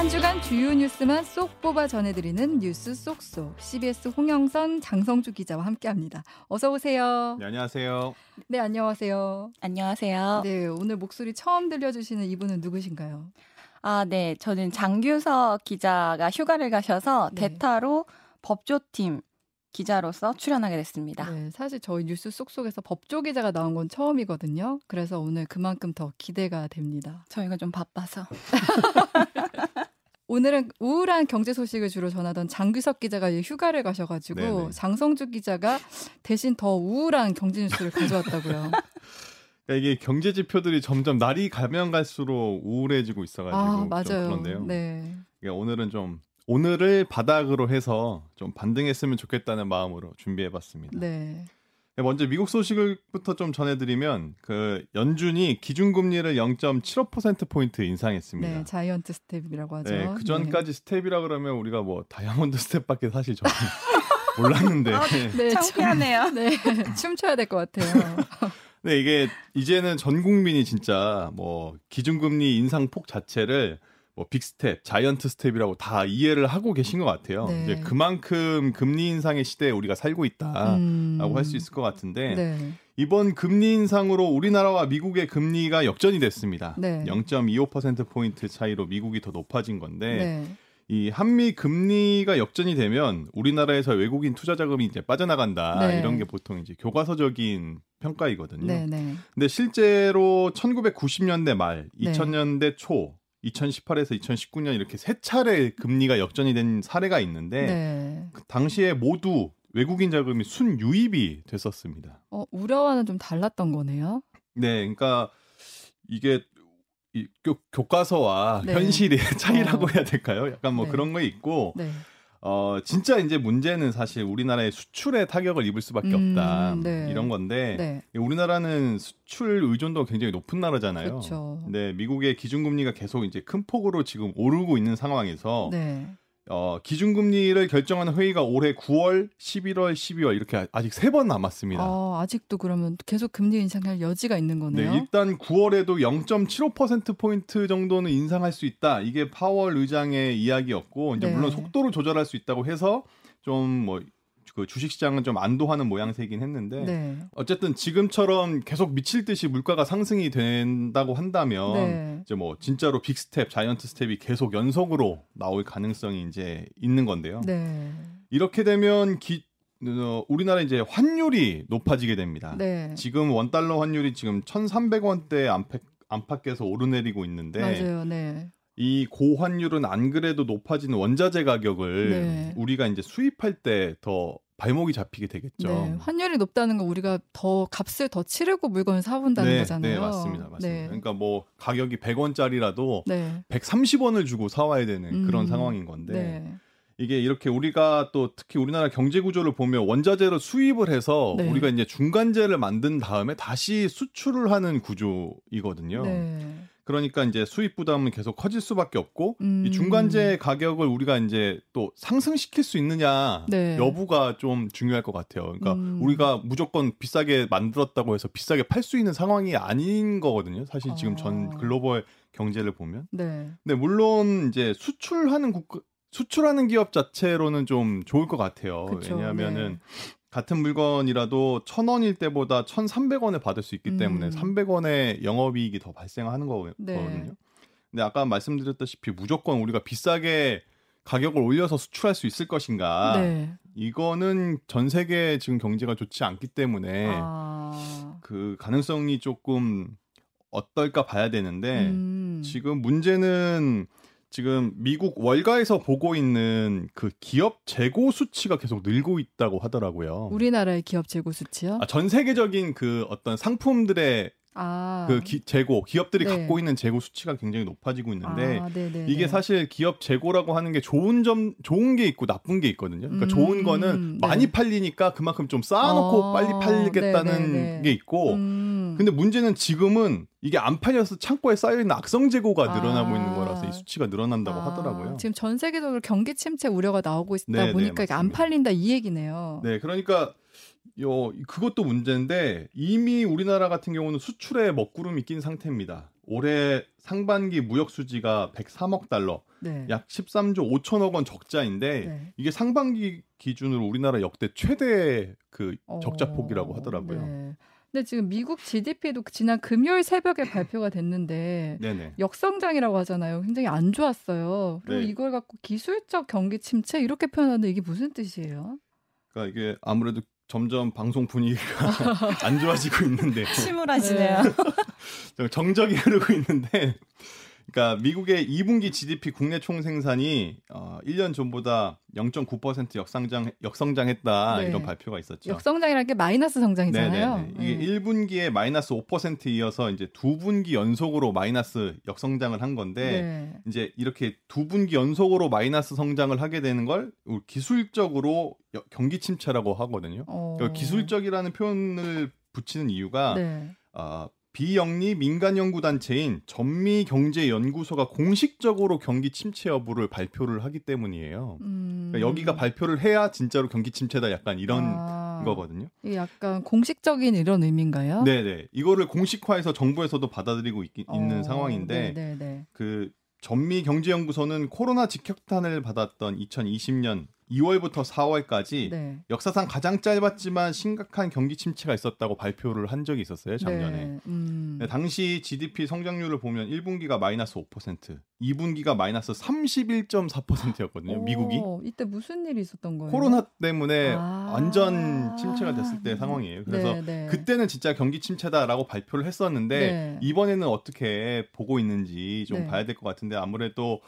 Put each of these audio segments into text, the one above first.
한 주간 주요 뉴스만 쏙 뽑아 전해드리는 뉴스 쏙쏙 CBS 홍영선 장성주 기자와 함께합니다. 어서 오세요. 네, 안녕하세요. 네 안녕하세요. 안녕하세요. 네 오늘 목소리 처음 들려주시는 이분은 누구신가요? 아, 네. 저는 장규석 기자가 휴가를 가셔서 네. 대타로 법조팀 기자로서 출연하게 됐습니다. 네, 사실 저희 뉴스 쏙쏙에서 법조 기자가 나온 건 처음이거든요. 그래서 오늘 그만큼 더 기대가 됩니다. 저희가 좀 바빠서. 오늘은 우울한 경제 소식을 주로 전하던 장규석 기자가 휴가를 가셔가지고 네네. 장성주 기자가 대신 더 우울한 경제 뉴스를 가져왔다고요. 그러니까 이게 경제 지표들이 점점 날이 가면 갈수록 우울해지고 있어가지고 아좀 맞아요. 그런데요. 네. 그러니까 오늘은 좀 오늘을 바닥으로 해서 좀 반등했으면 좋겠다는 마음으로 준비해봤습니다. 네. 먼저 미국 소식을부터 좀 전해드리면 그 연준이 기준금리를 0.75% 포인트 인상했습니다. 네, 자이언트 스텝이라고 하죠. 네, 그 전까지 스텝이라 그러면 우리가 뭐 다이아몬드 스텝밖에 사실 저는 몰랐는데. 아, 네, 창피하네요. 춤, 네, 춤춰야 될 것 같아요. 네, 이게 이제는 전 국민이 진짜 뭐 기준금리 인상 폭 자체를 뭐 빅스텝, 자이언트 스텝이라고 다 이해를 하고 계신 것 같아요. 네. 이제 그만큼 금리 인상의 시대에 우리가 살고 있다라고 음, 할수 있을 것 같은데 네. 이번 금리 인상으로 우리나라와 미국의 금리가 역전이 됐습니다. 네. 0.25% 포인트 차이로 미국이 더 높아진 건데 네. 이 한미 금리가 역전이 되면 우리나라에서 외국인 투자 자금이 이제 빠져나간다 네. 이런 게 보통 이제 교과서적인 평가이거든요. 네, 네. 근데 실제로 1990년대 말, 네. 2000년대 초, 2018에서 2019년 이렇게 세 차례 금리가 역전이 된 사례가 있는데 네. 그 당시에 모두 외국인 자금이 순유입이 됐었습니다. 어, 우려와는 좀 달랐던 거네요. 네, 그러니까 이게 이 교, 교과서와 네. 현실의 차이라고 어. 해야 될까요? 약간 뭐 네. 그런 거 있고 네. 어 진짜 이제 문제는 사실 우리나라의 수출에 타격을 입을 수밖에 음, 없다 네. 이런 건데 네. 우리나라는 수출 의존도가 굉장히 높은 나라잖아요. 그렇죠. 네, 미국의 기준금리가 계속 이제 큰 폭으로 지금 오르고 있는 상황에서 네. 어, 기준금리를 결정하는 회의가 올해 9월, 11월, 12월 이렇게 아직 세 번 남았습니다. 어, 아직도 그러면 계속 금리 인상할 여지가 있는 네, 거네요. 일단 9월에도 0.75% 포인트 정도는 인상할 수 있다. 이게 파월 의장의 이야기였고 이제 네. 물론 속도를 조절할 수 있다고 해서 좀뭐 그 주식시장은 좀 안도하는 모양새이긴 했는데 네. 어쨌든 지금처럼 계속 미칠 듯이 물가가 상승이 된다고 한다면 네. 이제 뭐 진짜로 빅스텝, 자이언트 스텝이 계속 연속으로 나올 가능성이 이제 있는 건데요. 네. 이렇게 되면 기, 어, 우리나라 이제 환율이 높아지게 됩니다. 네. 지금 원 달러 환율이 지금 1,300원대 안팎, 안팎에서 오르내리고 있는데 맞아요. 네. 이 고환율은 안 그래도 높아지는 원자재 가격을 네. 우리가 이제 수입할 때 더 발목이 잡히게 되겠죠. 네. 환율이 높다는 건 우리가 더 값을 더 치르고 물건을 사본다는 네, 거잖아요. 네, 맞습니다. 맞습니다. 네. 그러니까 뭐 가격이 100원짜리라도 네. 130원을 주고 사와야 되는 그런 음, 상황인 건데 네. 이게 이렇게 우리가 또 특히 우리나라 경제 구조를 보면 원자재로 수입을 해서 네. 우리가 이제 중간재를 만든 다음에 다시 수출을 하는 구조이거든요. 네. 그러니까 이제 수입 부담은 계속 커질 수밖에 없고 음. 이 중간재 가격을 우리가 이제 또 상승시킬 수 있느냐 네. 여부가 좀 중요할 것 같아요. 그러니까 음. 우리가 무조건 비싸게 만들었다고 해서 비싸게 팔 수 있는 상황이 아닌 거거든요. 사실 지금 전 아. 글로벌 경제를 보면. 네. 근데 물론 이제 수출하는 국 수출하는 기업 자체로는 좀 좋을 것 같아요. 그쵸, 왜냐하면은 네. 같은 물건이라도 천 원일 때보다 천 삼백 원에 받을 수 있기 때문에 음. 삼백 원의 영업이익이 더 발생하는 거거든요. 네. 근데 아까 말씀드렸다시피 무조건 우리가 비싸게 가격을 올려서 수출할 수 있을 것인가? 네. 이거는 전 세계 지금 경제가 좋지 않기 때문에 아. 그 가능성이 조금 어떨까 봐야 되는데 음. 지금 문제는 지금 미국 월가에서 보고 있는 그 기업 재고 수치가 계속 늘고 있다고 하더라고요. 우리나라의 기업 재고 수치요? 아, 전 세계적인 그 어떤 상품들의 아. 그 기- 재고 기업들이 네. 갖고 있는 재고 수치가 굉장히 높아지고 있는데 아, 네네. 이게 사실 기업 재고라고 하는 게 좋은 점 좋은 게 있고 나쁜 게 있거든요. 그러니까 음, 좋은 거는 네. 많이 팔리니까 그만큼 좀 쌓아놓고 어, 빨리 팔겠다는 네네네. 게 있고 음. 근데 문제는 지금은 이게 안 팔려서 창고에 쌓여 있는 악성 재고가 늘어나고 아. 있는 거라서 이 수치가 늘어난다고 아, 하더라고요. 지금 전 세계적으로 경기 침체 우려가 나오고 있다 네, 네, 보니까 이게 안. 팔린다 이 얘기네요. 네, 그러니까 요 그것도 문제인데 이미 우리나라 같은 경우는 수출에 먹구름이 낀 상태입니다. 올해 상반기 무역 수지가 103억 달러, 네. 약 13조 5천억 원 적자인데 네. 이게 상반기 기준으로 우리나라 역대 최대 그 적자 어, 폭이라고 하더라고요. 네. 근데 지금 미국 GDP도 지난 금요일 새벽에 발표가 됐는데 네네. 역성장이라고 하잖아요. 굉장히 안 좋았어요. 그리고 네. 이걸 갖고 기술적 경기 침체 이렇게 표현하는데 이게 무슨 뜻이에요? 그러니까 이게 아무래도 점점 방송 분위기가 안 좋아지고 있는데 침울하시네요. 정적이 흐르고 있는데 그러니까 미국의 2분기 GDP 국내 총생산이 어, 1년 전보다 0.9% 역상장 역성장했다 네. 이런 발표가 있었죠. 역성장이라는 게 마이너스 성장이잖아요. 네네네. 이게 1분기에 마이너스 5% 이어서 이제 두 분기 연속으로 마이너스 역성장을 한 건데 네. 이제 이렇게 두 분기 연속으로 마이너스 성장을 하게 되는 걸 기술적으로 여- 경기 침체라고 하거든요. 어. 그러니까 기술적이라는 표현을 붙이는 이유가 네. 아, 비영리 민간 연구 단체인 전미경제연구소가 공식적으로 경기 침체 여부를 발표를 하기 때문이에요. 음. 그러니까 여기가 발표를 해야 진짜로 경기 침체다 약간 이런 아, 거거든요. 약간 공식적인 이런 의미인가요? 네네. 이거를 공식화해서 정부에서도 받아들이고 있, 어, 는 상황인데 네네네. 그 전미경제연구소는 코로나 직격탄을 받았던 2020년 2월부터 4월까지 네. 역사상 가장 짧았지만 심각한 경기 침체가 있었다고 발표를 한 적이 있었어요 작년에. 네. 음. 네, 당시 GDP 성장률을 보면 1분기가 마이너스 5%, 2분기가 마이너스 31.4%였거든요. 오, 미국이 이때 무슨 일이 있었던 거예요? 코로나 때문에 아. 완전 침체가 됐을 때 상황이에요. 그래서 네, 네. 그때는 진짜 경기 침체다라고 발표를 했었는데 네. 이번에는 어떻게 보고 있는지 좀 네. 봐야 될 것 같은데 아무래도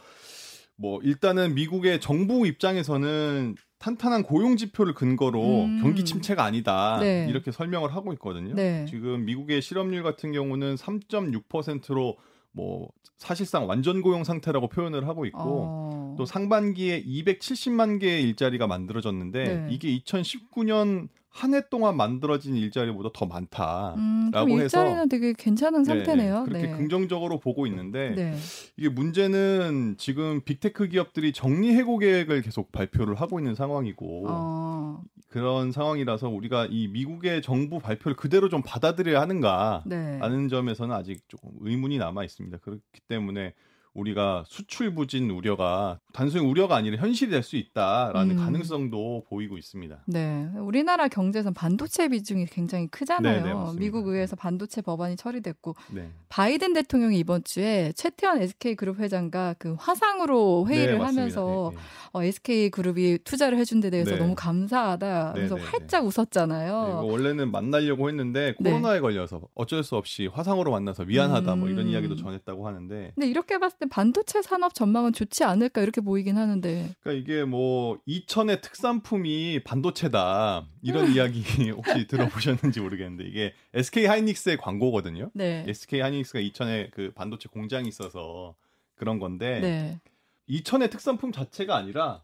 뭐 일단은 미국의 정부 입장에서는 탄탄한 고용 지표를 근거로 음. 경기 침체가 아니다 네. 이렇게 설명을 하고 있거든요. 네. 지금 미국의 실업률 같은 경우는 3.6%로 뭐 사실상 완전 고용 상태라고 표현을 하고 있고 어. 또 상반기에 270만 개의 일자리가 만들어졌는데 네. 이게 2019년 한 해 동안 만들어진 일자리보다 더 많다. 음, 라고 해서- 일자리는 되게 괜찮은 상태네요. 그렇게 네. 긍정적으로 보고 있는데 네. 이게 문제는 지금 빅테크 기업들이 정리 해고 계획을 계속 발표를 하고 있는 상황이고 어, 그런 상황이라서 우리가 이 미국의 정부 발표를 그대로 좀 받아들여야 하는가 네. 하는 점에서는 아직 조금 의문이 남아 있습니다. 그렇기 때문에 우리가 수출 부진 우려가 단순히 우려가 아니라 현실이 될 수 있다라는 음. 가능성도 보이고 있습니다. 네. 우리나라 경제에선 반도체 비중이 굉장히 크잖아요. 네, 네. 미국 의회에서 반도체 법안이 처리됐고 네. 바이든 대통령이 이번 주에 최태원 SK그룹 회장과 그 화상으로 회의를 네. 하면서 네, 네. 어, SK그룹이 투자를 해준 데 대해서 네. 너무 감사하다. 그래서 네, 네, 활짝 네, 웃었잖아요. 원래는 만나려고 했는데 네. 코로나에 걸려서 어쩔 수 없이 화상으로 만나서 미안하다 뭐 이런 음. 이야기도 전했다고 하는데 근데 이렇게 봤을 때 반도체 산업 전망은 좋지 않을까 이렇게 보이긴 하는데. 그러니까 이게 뭐 이천의 특산품이 반도체다 이런 이야기 혹시 들어보셨는지 모르겠는데 이게 SK 하이닉스의 광고거든요. 네. SK 하이닉스가 이천에 그 반도체 공장이 있어서 그런 건데 네. 이천의 특산품 자체가 아니라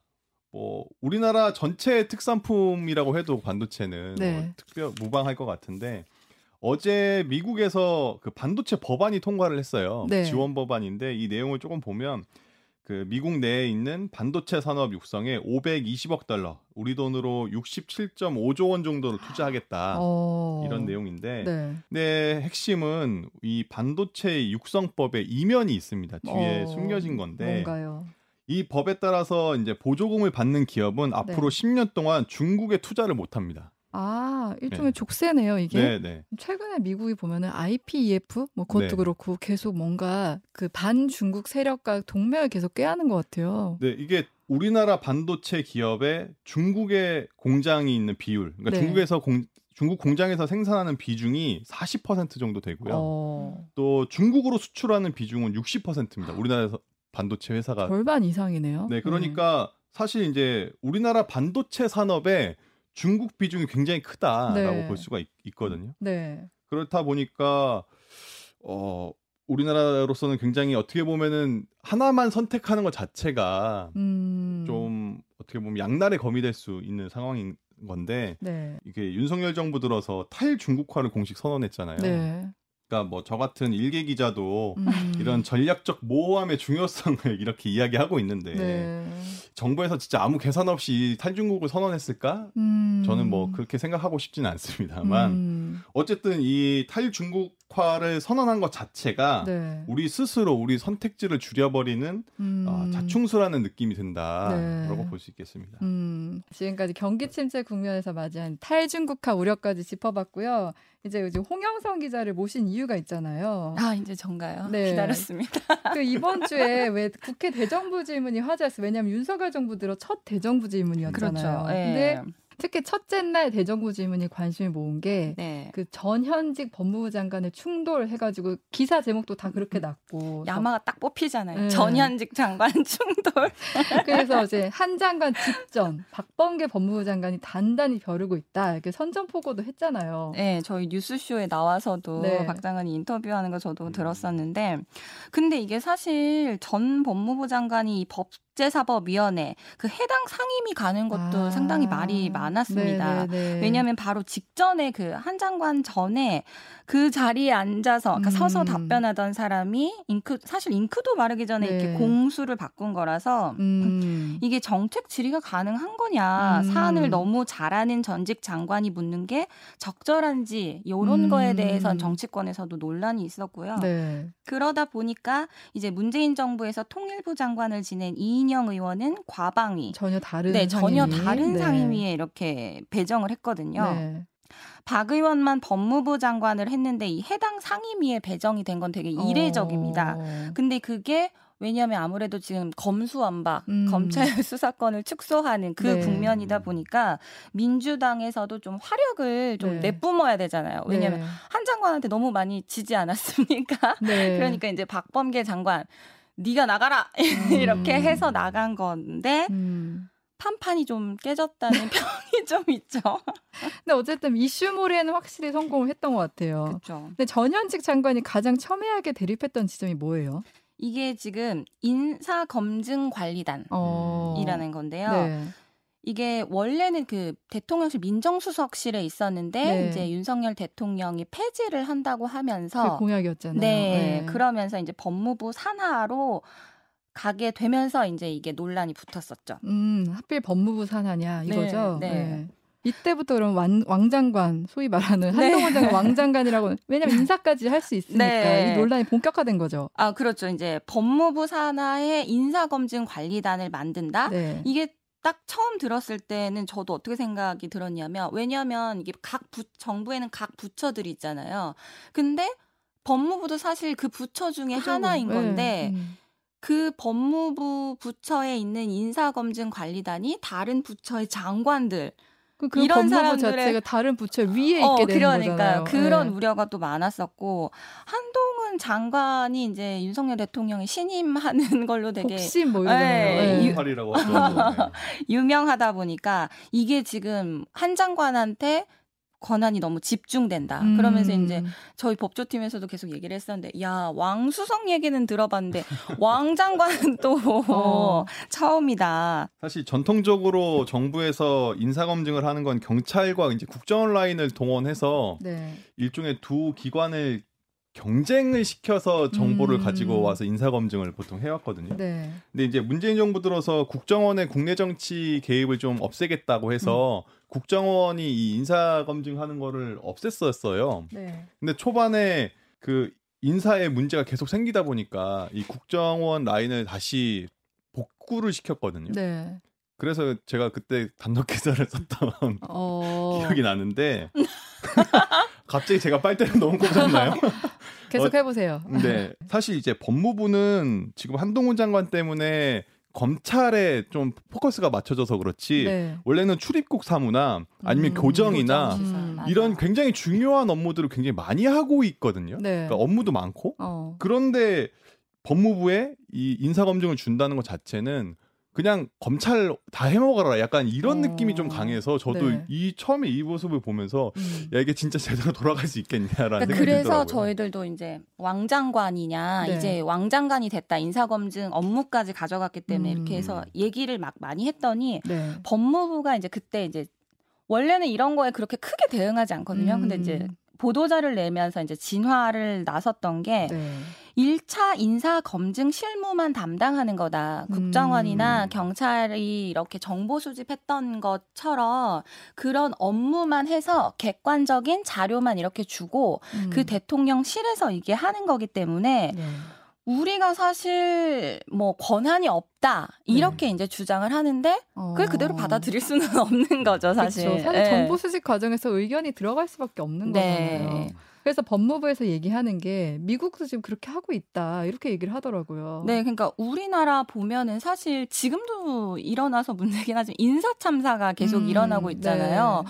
뭐 우리나라 전체 특산품이라고 해도 반도체는 네. 뭐 특별 무방할 것 같은데 어제 미국에서 그 반도체 법안이 통과를 했어요. 네. 지원 법안인데 이 내용을 조금 보면 그 미국 내에 있는 반도체 산업 육성에 520억 달러, 우리 돈으로 67.5조 원 정도를 투자하겠다. 어. 이런 내용인데 네. 근데 핵심은 이 반도체 육성법에 이면이 있습니다. 뒤에 어, 숨겨진 건데 뭔가요? 이 법에 따라서 이제 보조금을 받는 기업은 앞으로 네. 10년 동안 중국에 투자를 못 합니다. 아, 일종의 네. 족쇄네요, 이게. 네, 네. 최근에 미국이 보면은 IPEF 뭐 그것도 네. 그렇고 계속 뭔가 그 반중국 세력과 동맹을 계속 꾀하는 것 같아요. 네, 이게 우리나라 반도체 기업의 중국에 공장이 있는 비율, 그러니까 네. 중국에서 공, 중국 공장에서 생산하는 비중이 40% 정도 되고요. 어, 또 중국으로 수출하는 비중은 60%입니다. 우리나라에서 반도체 회사가 절반 이상이네요. 네, 그러니까 사실 이제 우리나라 반도체 산업에 중국 비중이 굉장히 크다라고 네. 볼 수가 있, 거든요 네. 그렇다 보니까 어 우리나라로서는 굉장히 어떻게 보면은 하나만 선택하는 것 자체가 음. 좀 어떻게 보면 양날의 검이 될 수 있는 상황인 건데 네. 이게 윤석열 정부 들어서 탈 중국화를 공식 선언했잖아요. 네. 그러니까 뭐 저 같은 일개 기자도 음. 이런 전략적 모호함의 중요성을 이렇게 이야기하고 있는데 네. 정부에서 진짜 아무 계산 없이 탈중국을 선언했을까? 음. 저는 뭐 그렇게 생각하고 싶지는 않습니다만 음. 음. 어쨌든 이 탈중국화를 선언한 것 자체가 네. 우리 스스로 우리 선택지를 줄여버리는 음. 어, 자충수라는 느낌이 든다라고 네. 볼수 있겠습니다. 음, 지금까지 경기 침체 국면에서 맞이한 탈중국화 우려까지 짚어봤고요. 이제 이제 홍영선 기자를 모신 이유가 있잖아요. 아 이제 전가요? 네. 기다렸습니다. 그 이번 주에 왜 국회 대정부 질문이 화제였어요. 왜냐하면 윤석열 정부 들어 첫 대정부 질문이었잖아요. 그렇죠. 예. 근데 특히 첫째 날 대정부 질문이 관심을 모은 게 네. 그 전현직 법무부 장관의 충돌 해가지고 기사 제목도 다 그렇게 났고 야마가 딱 뽑히잖아요. 네. 전 현직 장관 충돌. 그래서 이제 한 장관 직전 박범계 법무부 장관이 단단히 벼르고 있다 이렇게 선전포고도 했잖아요. 네, 저희 뉴스쇼에 나와서도 네. 박 장관이 인터뷰하는 거 저도 음. 들었었는데, 근데 이게 사실 전 법무부 장관이 이 법 제사법위원회 그 해당 상임위 가는 것도 아. 상당히 말이 많았습니다. 네네네. 왜냐하면 바로 직전에 그 한 장관 전에 그 자리에 앉아서 그러니까 음. 서서 답변하던 사람이 잉크 사실 잉크도 마르기 전에 네. 이렇게 공수를 바꾼 거라서 음. 이게 정책 질의가 가능한 거냐, 음. 사안을 너무 잘하는 전직 장관이 묻는 게 적절한지 이런 음. 거에 대해선 정치권에서도 논란이 있었고요. 네. 그러다 보니까 이제 문재인 정부에서 통일부 장관을 지낸 이인 영 의원은 과방위, 전혀 다른 네 전혀 상임위. 다른 네. 상임위에 이렇게 배정을 했거든요. 네. 박 의원만 법무부 장관을 했는데 이 해당 상임위에 배정이 된 건 되게 이례적입니다. 어. 근데 그게 왜냐하면 아무래도 지금 검수완박, 음. 검찰 수사권을 축소하는 그 네. 국면이다 보니까 민주당에서도 좀 화력을 좀 네. 내뿜어야 되잖아요. 왜냐하면 네. 한 장관한테 너무 많이 지지 않았습니까? 네. 그러니까 이제 박범계 장관 네가 나가라 음. 이렇게 해서 나간 건데 음. 판판이 좀 깨졌다는 평이 좀 있죠. 근데 어쨌든 이슈몰에는 확실히 성공을 했던 것 같아요. 그렇죠. 근데 전현직 장관이 가장 첨예하게 대립했던 지점이 뭐예요? 이게 지금 인사검증관리단이라는 어. 건데요. 네. 이게 원래는 그 대통령실 민정수석실에 있었는데 네. 이제 윤석열 대통령이 폐지를 한다고 하면서 그 공약이었잖아요. 네, 그러면서 이제 법무부 산하로 가게 되면서 이제 이게 논란이 붙었었죠. 음, 하필 법무부 산하냐 이거죠. 네, 네. 이때부터 그럼 왕, 왕장관 소위 말하는 네. 한동훈 장관 왕장관이라고 왜냐면 인사까지 할 수 있으니까 네. 이 논란이 본격화된 거죠. 아 그렇죠. 이제 법무부 산하에 인사검증 관리단을 만든다. 네. 이게 딱 처음 들었을 때는 저도 어떻게 생각이 들었냐면 왜냐하면 이게 각 부, 정부에는 각 부처들이 있잖아요. 근데 법무부도 사실 그 부처 중에 그죠. 하나인 네. 건데 음. 그 법무부 부처에 있는 인사검증 관리단이 다른 부처의 장관들 그, 그 이런 사람들의- 자체가 다른 부처 위에 어, 있게 되는 그러니까요. 거잖아요. 그런 네. 우려가 또 많았었고 한동훈 장관이 이제 윤석열 대통령이 신임하는 걸로 되게 복심 뭐 네, 이러잖아요. 이- 네. 팔이라고 하더라고요. 유명하다 보니까 이게 지금 한 장관한테 권한이 너무 집중된다. 음. 그러면서 이제 저희 법조팀에서도 계속 얘기를 했었는데, 야, 왕수석 얘기는 들어봤는데, 왕장관은 또 어. 처음이다. 사실 전통적으로 정부에서 인사 검증을 하는 건 경찰과 이제 국정원 라인을 동원해서 네. 일종의 두 기관을 경쟁을 시켜서 정보를 음. 가지고 와서 인사 검증을 보통 해왔거든요. 네. 근데 이제 문재인 정부 들어서 국정원의 국내 정치 개입을 좀 없애겠다고 해서 음. 국정원이 이 인사 검증하는 거를 없앴었어요. 네. 근데 초반에 그 인사에 문제가 계속 생기다 보니까 이 국정원 라인을 다시 복구를 시켰거든요. 네. 그래서 제가 그때 단독 기사를 썼던 어. 기억이 나는데 갑자기 제가 빨대를 너무 꽂았나요? 계속 해보세요. 근데 사실 이제 법무부는 지금 한동훈 장관 때문에 검찰에 좀 포커스가 맞춰져서 그렇지 네. 원래는 출입국 사무나 아니면 음, 교정이나 교정, 시설, 음, 맞아. 이런 굉장히 중요한 업무들을 굉장히 많이 하고 있거든요. 네. 그러니까 업무도 많고 어. 그런데 법무부에 이 인사 검증을 준다는 것 자체는 그냥 검찰 다 해먹어라 약간 이런 어. 느낌이 좀 강해서 저도 네. 이 처음에 이 모습을 보면서 음. 야 이게 진짜 제대로 돌아갈 수 있겠냐라는 그러니까 생각이 그래서 들더라고요. 저희들도 이제 왕장관이냐 네. 이제 왕장관이 됐다 인사검증 업무까지 가져갔기 때문에 음. 이렇게 해서 얘기를 막 많이 했더니 네. 법무부가 이제 그때 이제 원래는 이런 거에 그렇게 크게 대응하지 않거든요. 음. 근데 이제 보도자를 내면서 이제 진화를 나섰던 게 네. 1차 인사 검증 실무만 담당하는 거다. 국정원이나 음. 경찰이 이렇게 정보 수집했던 것처럼 그런 업무만 해서 객관적인 자료만 이렇게 주고 음. 그 대통령실에서 이게 하는 거기 때문에 네. 우리가 사실 뭐 권한이 없다 이렇게 네. 이제 주장을 하는데 그걸 어. 그대로 받아들일 수는 없는 거죠 사실. 그렇죠. 사실 네. 정보 수집 과정에서 의견이 들어갈 수밖에 없는 네. 거잖아요. 그래서 법무부에서 얘기하는 게 미국도 지금 그렇게 하고 있다 이렇게 얘기를 하더라고요. 네, 그러니까 우리나라 보면은 사실 지금도 일어나서 문제긴 하지만 인사 참사가 계속 음, 일어나고 있잖아요.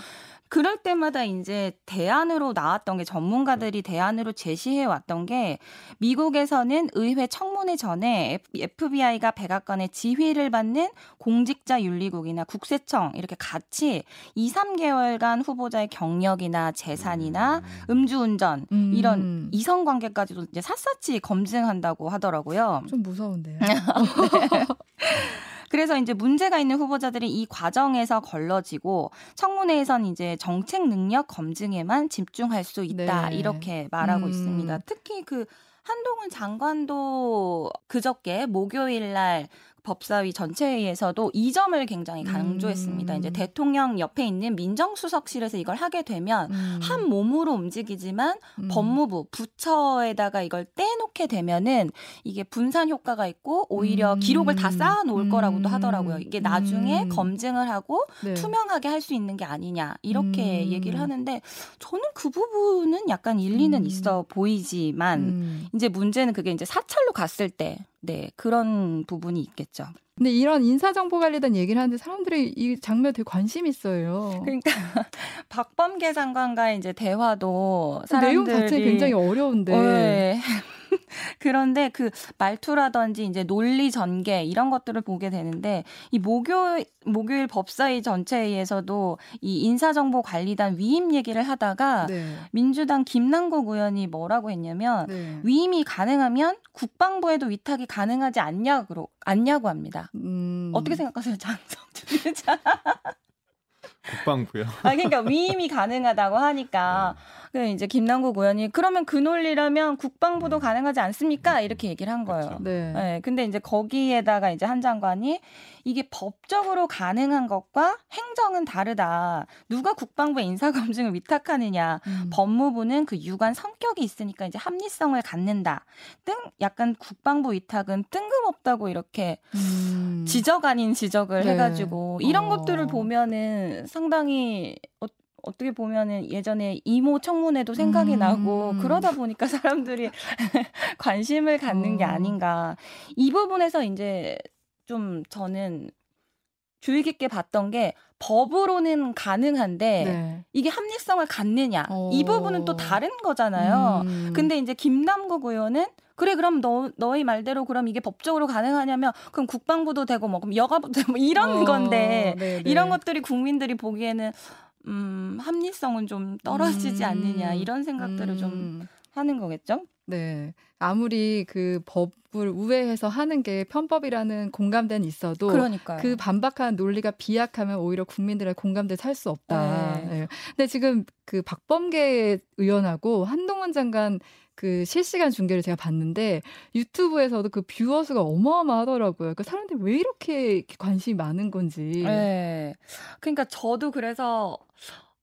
네. 그럴 때마다 이제 대안으로 나왔던 게 전문가들이 대안으로 제시해 왔던 게 미국에서는 의회 청문회 전에 FBI가 백악관의 지휘를 받는 공직자 윤리국이나 국세청 이렇게 같이 2, 3개월간 후보자의 경력이나 재산이나 음. 음주운전 음. 이런 이성 관계까지도 이제 샅샅이 검증한다고 하더라고요. 좀 무서운데요. 네. 그래서 이제 문제가 있는 후보자들이 이 과정에서 걸러지고 청문회에선 이제 정책 능력 검증에만 집중할 수 있다 네. 이렇게 말하고 음. 있습니다. 특히 그 한동훈 장관도 그저께 목요일 날 법사위 전체회의에서도 이 점을 굉장히 강조했습니다. 음. 이제 대통령 옆에 있는 민정수석실에서 이걸 하게 되면 음. 한 몸으로 움직이지만 음. 법무부 부처에다가 이걸 떼놓게 되면은 이게 분산 효과가 있고 오히려 음. 기록을 다 쌓아 놓을 거라고도 음. 하더라고요. 이게 나중에 음. 검증을 하고 네. 투명하게 할 수 있는 게 아니냐 이렇게 얘기를 하는데 저는 그 부분은 약간 일리는 있어 보이지만 이제 문제는 그게 이제 사찰로 갔을 때 네, 그런 부분이 있겠죠. 근데 이런 인사정보 관리된 얘기를 하는데 사람들이 이 장면 되게 관심 있어요. 그러니까 박범계 장관과의 이제 대화도 사람들이 내용 자체 굉장히 어려운데. 네. 그런데 그 말투라든지 이제 논리 전개 이런 것들을 보게 되는데 이 목요 목요일 법사위 전체회의에서도 이 인사정보관리단 위임 얘기를 하다가 네. 민주당 김남국 의원이 뭐라고 했냐면 네. 위임이 가능하면 국방부에도 위탁이 가능하지 않냐고 않냐고 합니다. 음... 어떻게 생각하세요, 장성준 기자? 국방부요. 아 그러니까 위임이 가능하다고 하니까 네. 그 이제 김남국 의원이 그러면 그 논리라면 국방부도 음. 가능하지 않습니까? 이렇게 얘기를 한 거예요. 그렇죠. 네. 네. 근데 이제 거기에다가 이제 한 장관이 이게 법적으로 가능한 것과 행정은 다르다. 누가 국방부 인사 검증을 위탁하느냐. 음. 법무부는 그 유관 성격이 있으니까 이제 합리성을 갖는다. 등 약간 국방부 위탁은 뜬금없다고 이렇게 음. 지적 아닌 지적을 네. 해가지고 이런 어. 것들을 보면은 상당히 어, 어떻게 보면은 예전에 이모 청문회도 생각이 음. 나고 그러다 보니까 사람들이 관심을 갖는 어. 게 아닌가. 이 부분에서 이제 좀 저는 주의 깊게 봤던 게 법으로는 가능한데 네. 이게 합리성을 갖느냐 어. 이 부분은 또 다른 거잖아요. 음. 근데 이제 김남국 의원은 그래 그럼 너 너희 말대로 그럼 이게 법적으로 가능하냐면 그럼 국방부도 되고 뭐 그럼 여가부도 되고 뭐 이런 어. 건데 네네. 이런 것들이 국민들이 보기에는 음, 합리성은 좀 떨어지지 음. 않느냐 이런 생각들을 음. 좀 하는 거겠죠? 네. 아무리 그 법을 우회해서 하는 게 편법이라는 공감대는 있어도 그러니까요. 그 반박하는 논리가 비약하면 오히려 국민들의 공감대 살 수 없다. 네. 네. 근데 지금 그 박범계 의원하고 한동훈 장관 그 실시간 중계를 제가 봤는데 유튜브에서도 그 뷰어 수가 어마어마하더라고요. 그 사람들이 왜 이렇게 관심이 많은 건지. 네. 그러니까 저도 그래서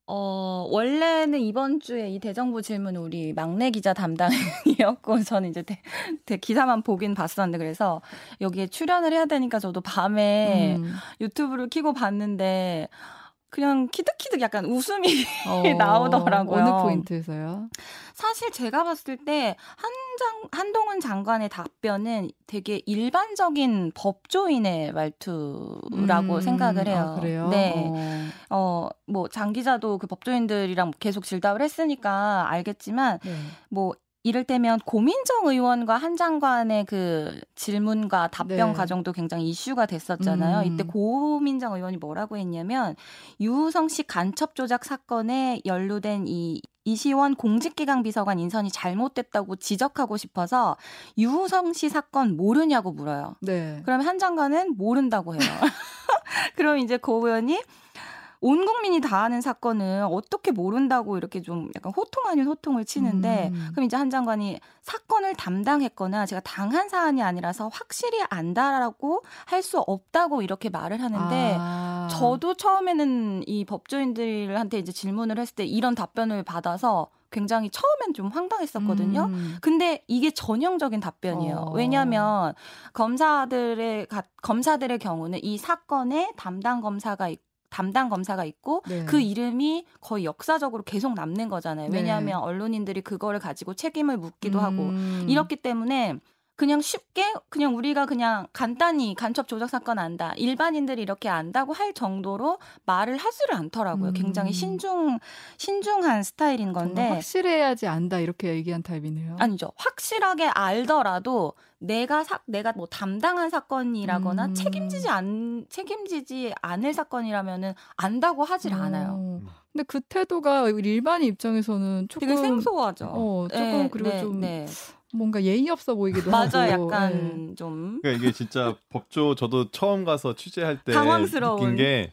어, 원래는 이번 주에 이 대정부 질문 우리 막내 기자 담당이었고, 저는 이제 대, 대 기사만 보긴 봤었는데, 그래서 여기에 출연을 해야 되니까 저도 밤에 음. 유튜브를 키고 봤는데, 그냥 키득키득 약간 웃음이 어, 나오더라고요. 어느 포인트에서요? 사실 제가 봤을 때 한장 한동훈 장관의 답변은 되게 일반적인 법조인의 말투라고 음, 생각을 해요. 아, 그래요? 네. 어, 뭐, 장 기자도 그 법조인들이랑 계속 질답을 했으니까 알겠지만, 네. 뭐, 이를테면 고민정 의원과 한 장관의 그 질문과 답변 네. 과정도 굉장히 이슈가 됐었잖아요. 음. 이때 고민정 의원이 뭐라고 했냐면 유우성 씨 간첩 조작 사건에 연루된 이 이시원 공직기강 비서관 인선이 잘못됐다고 지적하고 싶어서 유우성 씨 사건 모르냐고 물어요. 네. 그러면 한 장관은 모른다고 해요. 그럼 이제 고 의원이 온 국민이 다 아는 사건을 어떻게 모른다고 이렇게 좀 약간 호통 아닌 호통을 치는데 음. 그럼 이제 한 장관이 사건을 담당했거나 제가 당한 사안이 아니라서 확실히 안다라고 할 수 없다고 이렇게 말을 하는데 아. 저도 처음에는 이 법조인들한테 이제 질문을 했을 때 이런 답변을 받아서 굉장히 처음엔 좀 황당했었거든요. 음. 근데 이게 전형적인 답변이에요. 어. 왜냐하면 검사들의 검사들의 경우는 이 사건에 담당 검사가 있고 담당 검사가 있고 네. 그 이름이 거의 역사적으로 계속 남는 거잖아요. 네. 왜냐하면 네. 언론인들이 그거를 가지고 책임을 묻기도 음. 하고 이렇기 때문에 그냥 쉽게 그냥 우리가 그냥 간단히 간첩 조작 사건 안다. 일반인들이 이렇게 안다고 할 정도로 말을 하지를 않더라고요. 음. 굉장히 신중 신중한 스타일인 건데 확실해야지 안다 이렇게 얘기한 타입이네요. 아니죠. 확실하게 알더라도 내가 사, 내가 뭐 담당한 사건이라거나 음. 책임지지 않 책임지지 않을 사건이라면은 안다고 하질 어. 않아요. 근데 그 태도가 일반인 입장에서는 조금 되게 생소하죠. 어, 조금 네, 그리고 네, 좀 네. 뭔가 예의 없어 보이기도 맞아, 하고. 맞아, 약간 네. 좀. 그러니까 이게 진짜 법조 저도 처음 가서 취재할 때 당황스러운. 느낀 게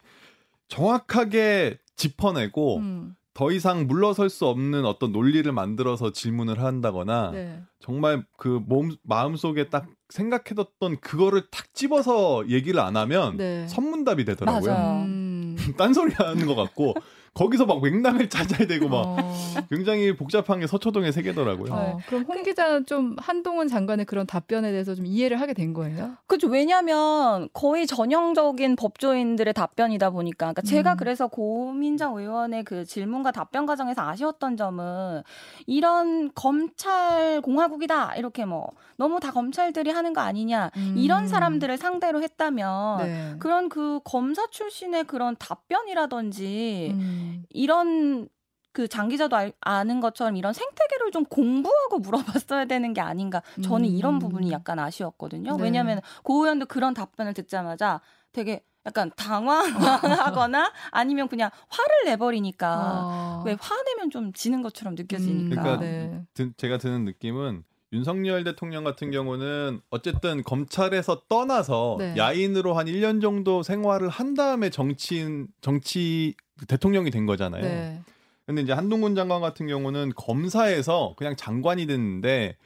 정확하게 짚어내고 음. 더 이상 물러설 수 없는 어떤 논리를 만들어서 질문을 한다거나 네. 정말 그 몸 마음 속에 딱 생각해뒀던 그거를 탁 집어서 얘기를 안 하면 네. 선문답이 되더라고요. 음. 딴소리 하는 것 같고 거기서 막 맥락을 찾아야 되고 막 어. 굉장히 복잡한 게 서초동의 세계더라고요. 어, 그럼 홍 기자는 좀 한동훈 장관의 그런 답변에 대해서 좀 이해를 하게 된 거예요? 그렇죠. 왜냐하면 거의 전형적인 법조인들의 답변이다 보니까, 그러니까 제가 음. 그래서 고민정 의원의 그 질문과 답변 과정에서 아쉬웠던 점은 이런 검찰 공화국이다 이렇게 뭐 너무 다 검찰들이 하는 거 아니냐 음. 이런 사람들을 상대로 했다면 네. 그런 그 검사 출신의 그런 답변이라든지. 음. 이런 그 장기자도 알, 아는 것처럼 이런 생태계를 좀 공부하고 물어봤어야 되는 게 아닌가. 저는 음. 이런 부분이 약간 아쉬웠거든요. 네. 왜냐하면 고 의원도 그런 답변을 듣자마자 되게 약간 당황하거나 아니면 그냥 화를 내버리니까 아. 왜 화내면 좀 지는 것처럼 느껴지니까. 음, 그러니까 네. 제가 드는 느낌은 윤석열 대통령 같은 경우는 어쨌든 검찰에서 떠나서 네. 야인으로 한 1년 정도 생활을 한 다음에 정치인 정치 대통령이 된 거잖아요. 네. 근데 이제 한동훈 장관 같은 경우는 검사에서 그냥 장관이 됐는데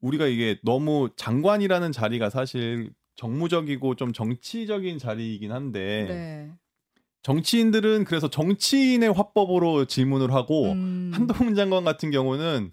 우리가 이게 너무 장관이라는 자리가 사실 정무적이고 좀 정치적인 자리이긴 한데 네. 정치인들은 그래서 정치인의 화법으로 질문을 하고 음. 한동훈 장관 같은 경우는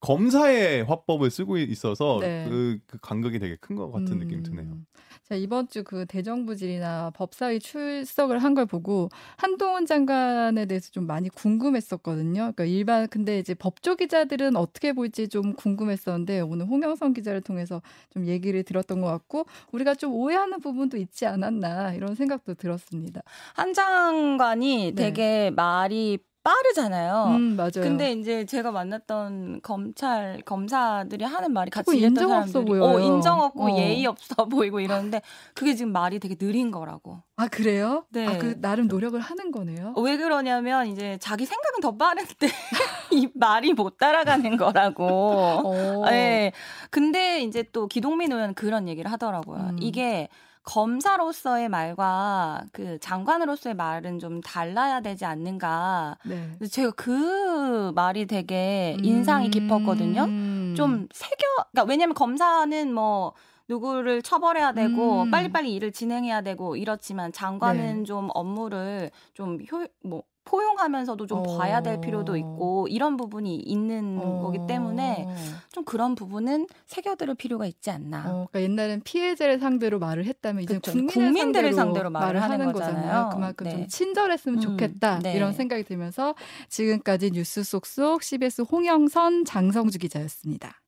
검사의 화법을 쓰고 있어서 네. 그, 그 간극이 되게 큰 것 같은 음. 느낌이 드네요. 자, 이번 주 그 대정부질이나 법사위 출석을 한 걸 보고 한동훈 장관에 대해서 좀 많이 궁금했었거든요. 그러니까 일반 근데 이제 법조 기자들은 어떻게 볼지 좀 궁금했었는데 오늘 홍영선 기자를 통해서 좀 얘기를 들었던 것 같고 우리가 좀 오해하는 부분도 있지 않았나 이런 생각도 들었습니다. 한 장관이 네. 되게 말이 빠르잖아요. 음, 맞아요. 근데 이제 제가 만났던 검찰 검사들이 하는 말이 같이 인정 없어 보여요. 어, 인정 없고 어. 예의 없어 보이고 이러는데 그게 지금 말이 되게 느린 거라고. 아 그래요? 네. 아, 그 나름 노력을 하는 거네요. 어, 왜 그러냐면 이제 자기 생각은 더 빠른데 이 말이 못 따라가는 거라고. 네. 근데 이제 또 기동민 의원 그런 얘기를 하더라고요. 음. 이게 검사로서의 말과 그 장관으로서의 말은 좀 달라야 되지 않는가. 네. 제가 그 말이 되게 인상이 깊었거든요. 음. 좀 새겨, 그러니까 왜냐면 검사는 뭐 누구를 처벌해야 되고 음. 빨리빨리 일을 진행해야 되고 이렇지만 장관은 네. 좀 업무를 좀 효, 뭐 포용하면서도 좀 어. 봐야 될 필요도 있고 이런 부분이 있는 어. 거기 때문에 좀 그런 부분은 새겨들을 필요가 있지 않나. 어, 그러니까 옛날엔 피해자를 상대로 말을 했다면 이제 국민을, 국민들을 상대로, 상대로 말을, 하는, 하는 거잖아요. 그만큼 네. 좀 친절했으면 음, 좋겠다 네. 이런 생각이 들면서 지금까지 뉴스 속속 CBS 홍영선 장성주 기자였습니다.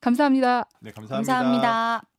감사합니다. 네, 감사합니다. 감사합니다.